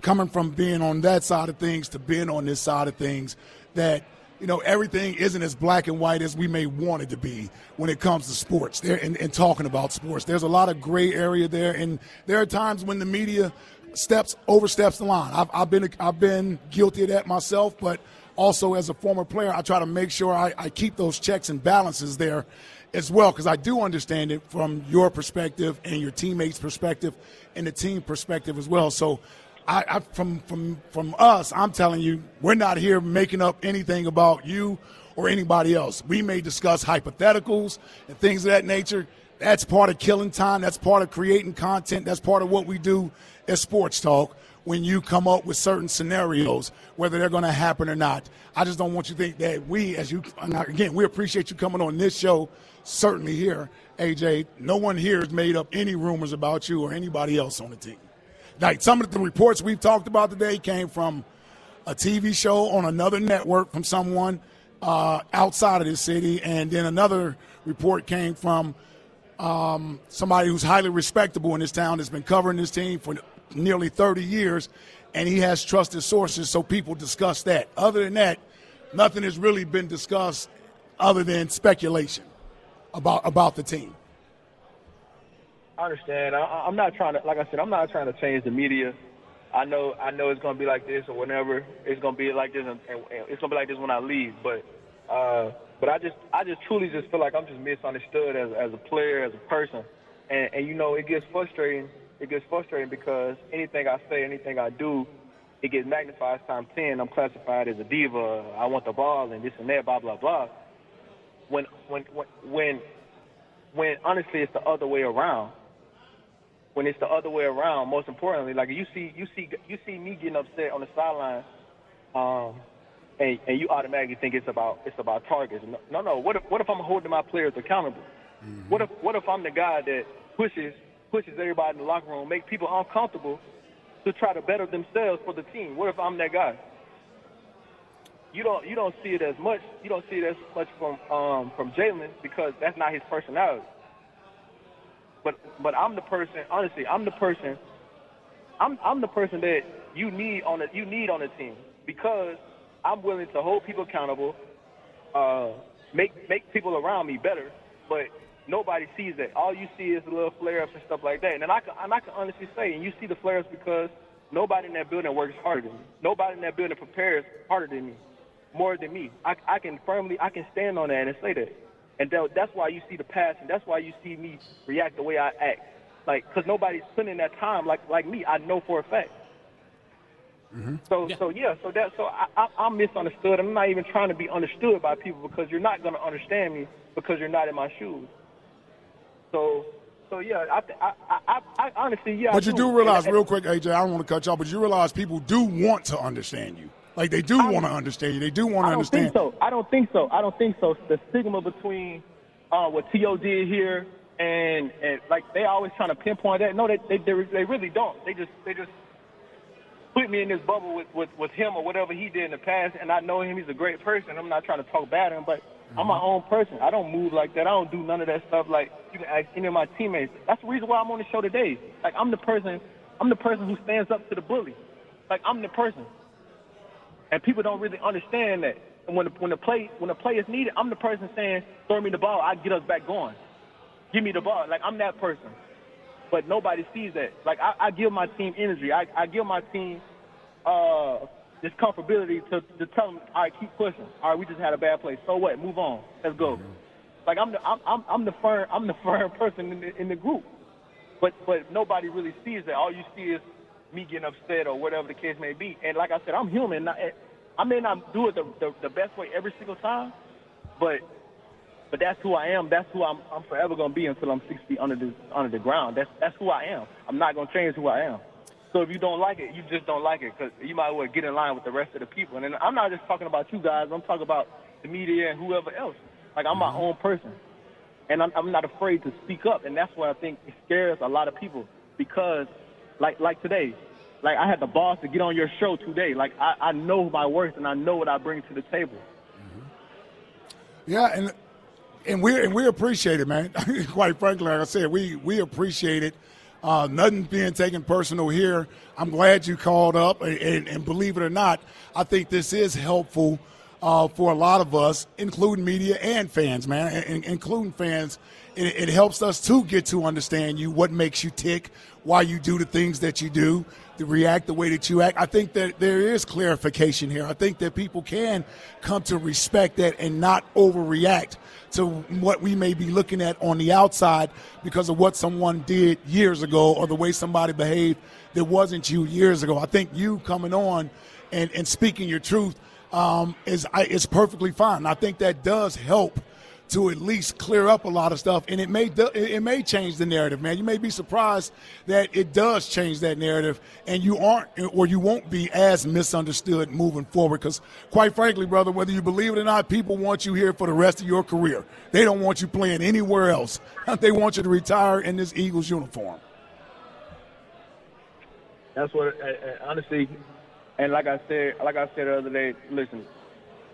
coming from being on that side of things to being on this side of things that you know everything isn't as black and white as we may want it to be when it comes to sports. There and, and talking about sports there's a lot of gray area there. And there are times when the media steps oversteps the line. I've, I've been i've been guilty of that myself but also as a former player i try to make sure i, I keep those checks and balances there as well because i do understand it from your perspective and your teammates perspective and the team perspective as well. So I, I, from from from us, I'm telling you, we're not here making up anything about you or anybody else. We may discuss hypotheticals and things of that nature. That's part of killing time. That's part of creating content. That's part of what we do as sports talk. When you come up with certain scenarios, whether they're going to happen or not, I just don't want you to think that we, as you again, we appreciate you coming on this show. Certainly here, AJ. No one here has made up any rumors about you or anybody else on the team like some of the reports we've talked about today came from a TV show on another network from someone uh, outside of this city, and then another report came from um, somebody who's highly respectable in this town that's been covering this team for nearly 30 years, and he has trusted sources, so people discuss that. Other than that, nothing has really been discussed other than speculation about about the team. I understand. I, I'm not trying to, like I said, I'm not trying to change the media. I know, I know it's gonna be like this or whenever it's gonna be like this, and, and it's gonna be like this when I leave. But, uh, but I just, I just truly just feel like I'm just misunderstood as as a player, as a person, and and you know, it gets frustrating. It gets frustrating because anything I say, anything I do, it gets magnified times ten. I'm classified as a diva. I want the ball and this and that, blah blah blah. When when when when when honestly it's the other way around when it's the other way around. Most importantly, like you see, you see, you see me getting upset on the sideline, um, and and you automatically think it's about it's about targets. No, no. no. What if what if I'm holding my players accountable? Mm-hmm. What if what if I'm the guy that pushes pushes everybody in the locker room, make people uncomfortable to try to better themselves for the team? What if I'm that guy? You don't you don't see it as much. You don't see it as much from um, from Jalen because that's not his personality. But but I'm the person. Honestly, I'm the person. I'm I'm the person that you need on the you need on the team because I'm willing to hold people accountable, uh, make make people around me better. But nobody sees that. All you see is the little flare ups and stuff like that. And I can and I can honestly say, and you see the flare ups because nobody in that building works harder than me. Nobody in that building prepares harder than me, more than me. I I can firmly I can stand on that and say that. And that's why you see the passion. That's why you see me react the way I act. Like, because nobody's spending that time like like me. I know for a fact. Mm-hmm. So yeah. so yeah. So that so I, I I'm misunderstood. I'm not even trying to be understood by people because you're not gonna understand me because you're not in my shoes. So so yeah, I I I, I honestly yeah. But I you do, do realize, and, real quick, AJ. I don't want to cut you off, but you realize people do want to understand you. Like they do want to understand you. They do want to understand. I don't think so. I don't think so. I don't think so. The stigma between uh, what T.O. did here and and like they always trying to pinpoint that. No, they they they, they really don't. They just they just put me in this bubble with, with with him or whatever he did in the past. And I know him. He's a great person. I'm not trying to talk bad him, but mm-hmm. I'm my own person. I don't move like that. I don't do none of that stuff. Like you can ask any of my teammates. That's the reason why I'm on the show today. Like I'm the person. I'm the person who stands up to the bully. Like I'm the person and people don't really understand that. And when the, when the play when the play is needed, I'm the person saying, "Throw me the ball, I get us back going. Give me the ball." Like I'm that person. But nobody sees that. Like I, I give my team energy. I, I give my team uh, this comfortability to, to tell them, "All right, keep pushing. All right, we just had a bad play. So what? Move on. Let's go." Mm-hmm. Like I'm the I'm, I'm I'm the firm I'm the firm person in the, in the group. But but nobody really sees that. All you see is me getting upset or whatever the case may be. And like I said, I'm human. I may not do it the, the, the best way every single time, but but that's who I am. That's who I'm. I'm forever gonna be until I'm six feet under the under the ground. That's that's who I am. I'm not gonna change who I am. So if you don't like it, you just don't like it because you might as well get in line with the rest of the people. And I'm not just talking about you guys. I'm talking about the media and whoever else. Like I'm my mm-hmm. own person, and I'm, I'm not afraid to speak up. And that's what I think scares a lot of people because like like today, like I had the boss to get on your show today. Like I, I know my worth and I know what I bring to the table. Mm-hmm. Yeah, and and we and we appreciate it, man. Quite frankly, like I said, we we appreciate it. Uh, nothing's being taken personal here. I'm glad you called up, and, and, and believe it or not, I think this is helpful uh, for a lot of us, including media and fans, man, and, including fans. It, it helps us to get to understand you, what makes you tick, why you do the things that you do, to react the way that you act. I think that there is clarification here. I think that people can come to respect that and not overreact to what we may be looking at on the outside because of what someone did years ago or the way somebody behaved that wasn't you years ago. I think you coming on and, and speaking your truth um, is is perfectly fine. I think that does help to at least clear up a lot of stuff, and it may it may change the narrative, man. You may be surprised that it does change that narrative, and you aren't or you won't be as misunderstood moving forward. Because quite frankly, brother, whether you believe it or not, people want you here for the rest of your career. They don't want you playing anywhere else. they want you to retire in this Eagles uniform. That's what, eh, eh, honestly, and like I said, like I said the other day, listen,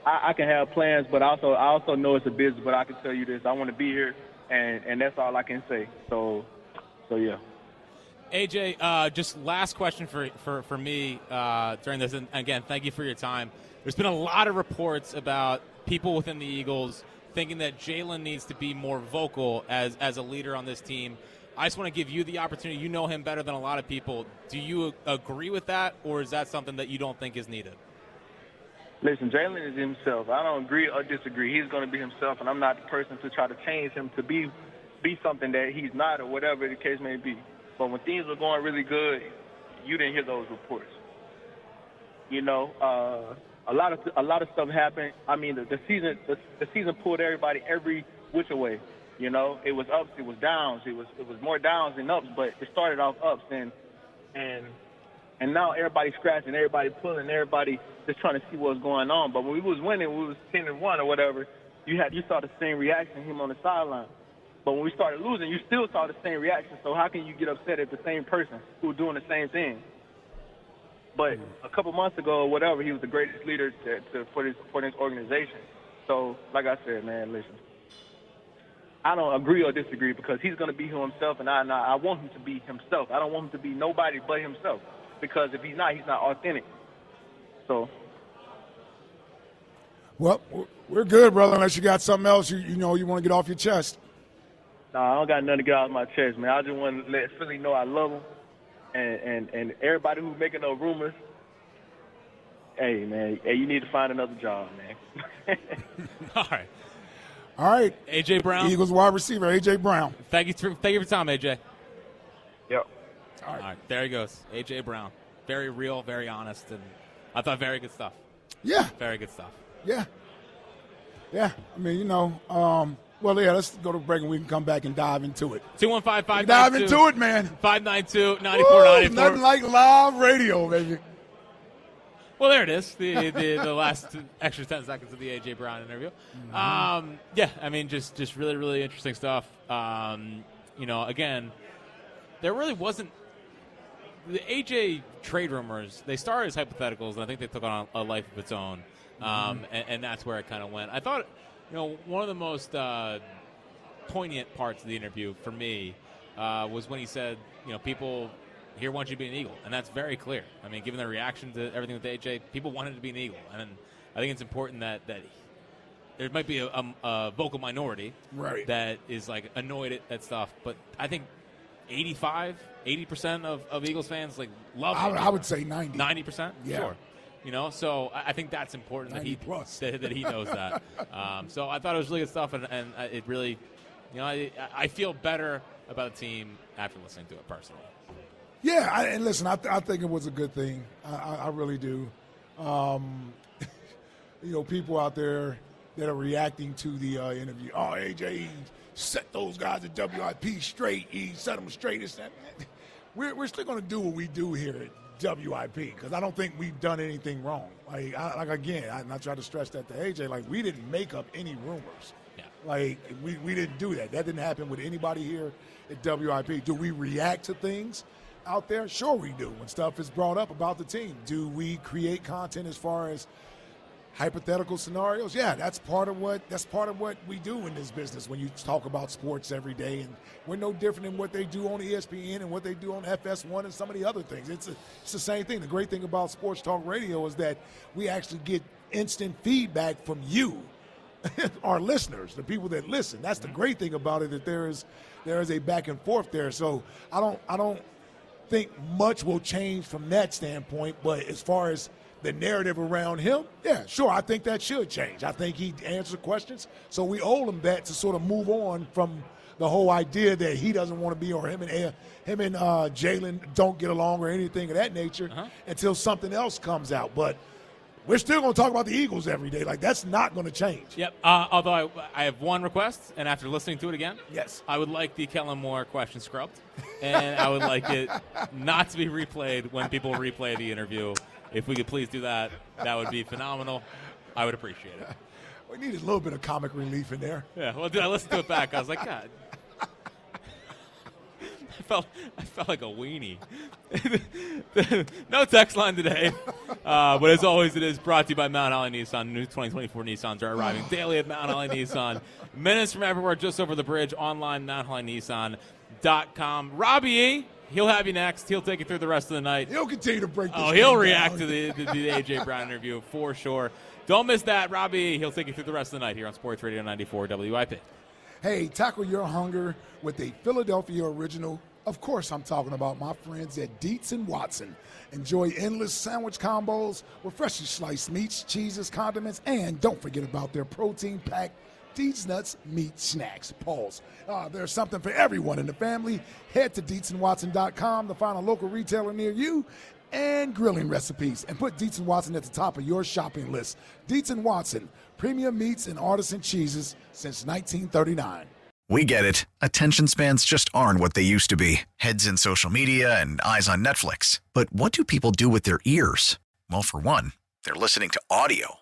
I, I can have plans, but also I also know it's a business. But I can tell you this: I want to be here, and and that's all I can say. So, so yeah. AJ, uh, just last question for for, for me uh, during this, and again, thank you for your time. There's been a lot of reports about people within the Eagles thinking that Jalen needs to be more vocal as as a leader on this team. I just want to give you the opportunity. You know him better than a lot of people. Do you agree with that, or is that something that you don't think is needed? Listen, Jalen is himself. I don't agree or disagree. He's going to be himself, and I'm not the person to try to change him to be be something that he's not or whatever the case may be. But when things were going really good, you didn't hear those reports. You know, uh, a lot of a lot of stuff happened. I mean, the, the season the, the season pulled everybody every which way. You know, it was ups, it was downs, it was it was more downs than ups, but it started off ups and and and now everybody's scratching, everybody pulling, everybody just trying to see what's going on. But when we was winning, we was ten and one or whatever. You had you saw the same reaction him on the sideline. But when we started losing, you still saw the same reaction. So how can you get upset at the same person who's doing the same thing? But a couple months ago, or whatever, he was the greatest leader to, to, for this for this organization. So, like I said, man, listen, I don't agree or disagree because he's going to be himself, and I, and I want him to be himself. I don't want him to be nobody but himself because if he's not, he's not authentic. So. Well, we're good, brother. Unless you got something else you you know you want to get off your chest. No, I don't got nothing to get off my chest, man. I just want to let Philly know I love them, and and and everybody who's making those rumors. Hey, man, hey, you need to find another job, man. All right. All right. AJ Brown. Eagles wide receiver, AJ Brown. Thank you for thank you for time, AJ. All right. All right. There he goes. AJ Brown. Very real, very honest, and I thought very good stuff. Yeah. Very good stuff. Yeah. Yeah. I mean, you know, um, well, yeah, let's go to break and we can come back and dive into it. 215 592 Dive into it, man. 592 9494. Nothing like live radio, baby. Well, there it is. The, the, the last extra 10 seconds of the A.J. Brown interview. Mm-hmm. Um, yeah, I mean, just, just really, really interesting stuff. Um, you know, again, there really wasn't. The AJ trade rumors, they started as hypotheticals, and I think they took on a life of its own. Um, Mm-hmm. and, and that's where it kind of went. I thought, you know, one of the most uh, poignant parts of the interview for me uh, was when he said, you know, people here want you to be an Eagle, and that's very clear. I mean, given the reaction to everything with AJ, people wanted to be an Eagle, and I think it's important that that there might be a, a, a vocal minority Right. that is like annoyed at, at stuff, but I think 85, 80 percent of, of Eagles fans like love. I, I would say 90. Ninety percent, Yeah. sure. You know, so I I think that's important that he plus. that, that he knows that. Um, so I thought it was really good stuff, and, and uh, it really, you know, I, I feel better about the team after listening to it personally. Yeah, I, and listen, I, th- I think it was a good thing. I, I, I really do. Um, you know, people out there that are reacting to the uh, interview. Oh, AJ set those guys at WIP straight. He set them straight. It's that. We're, we're still going to do what we do here at WIP because I don't think we've done anything wrong. Like, I, like again, I, and I try to stress that to AJ. Like, we didn't make up any rumors. Yeah. Like we, we didn't do that. That didn't happen with anybody here at WIP. Do we react to things out there? Sure we do. When stuff is brought up about the team, do we create content as far as hypothetical scenarios? Yeah, that's part of what that's part of what we do in this business when you talk about sports every day and we're no different than what they do on ESPN and what they do on FS1 and some of the other things. It's a, it's the same thing. The great thing about sports talk radio is that we actually get instant feedback from you our listeners, the people that listen. That's the mm-hmm. great thing about it that there is there is a back and forth there. So I don't I don't think much will change from that standpoint. But as far as the narrative around him, yeah, sure, I think that should change. I think he answered questions, so we owe him that to sort of move on from the whole idea that he doesn't want to be or him and him and uh, Jalen don't get along or anything of that nature until something else comes out. But we're still going to talk about the Eagles every day. Like that's not going to change. Yep. Uh, although I, I have one request, and after listening to it again, Yes. I would like the Kellen Moore question scrubbed, and I would like it not to be replayed when people replay the interview. If we could please do that, that would be phenomenal. I would appreciate it. We need a little bit of comic relief in there. Yeah. Well, dude, I listened to it back. I was like, God. I felt I felt like a weenie. no text line today, uh, but as always, it is brought to you by Mount Holly Nissan. New 2024 Nissans are arriving daily at Mount Holly Nissan. Minutes from everywhere, just over the bridge. Online, MountHollyNissan.com. Robbie E. He'll have you next. He'll take you through the rest of the night. He'll continue to break. This Oh, he'll react to the, the, the AJ Brown interview for sure. Don't miss that, Robbie. He'll take you through the rest of the night here on Sports Radio 94 WIP. Hey, tackle your hunger with a Philadelphia original. Of course, I'm talking about my friends at Dietz and Watson. Enjoy endless sandwich combos with freshly sliced meats, cheeses, condiments, and don't forget about their protein-packed Dietz Nuts meat snacks. Pause. Uh, there's something for everyone in the family. Head to DietzandWatson.com to find a local retailer near you and grilling recipes and put and Watson at the top of your shopping list. And Watson, premium meats and artisan cheeses since 1939. We get it. Attention spans just aren't what they used to be heads in social media and eyes on Netflix. But what do people do with their ears? Well, for one, they're listening to audio.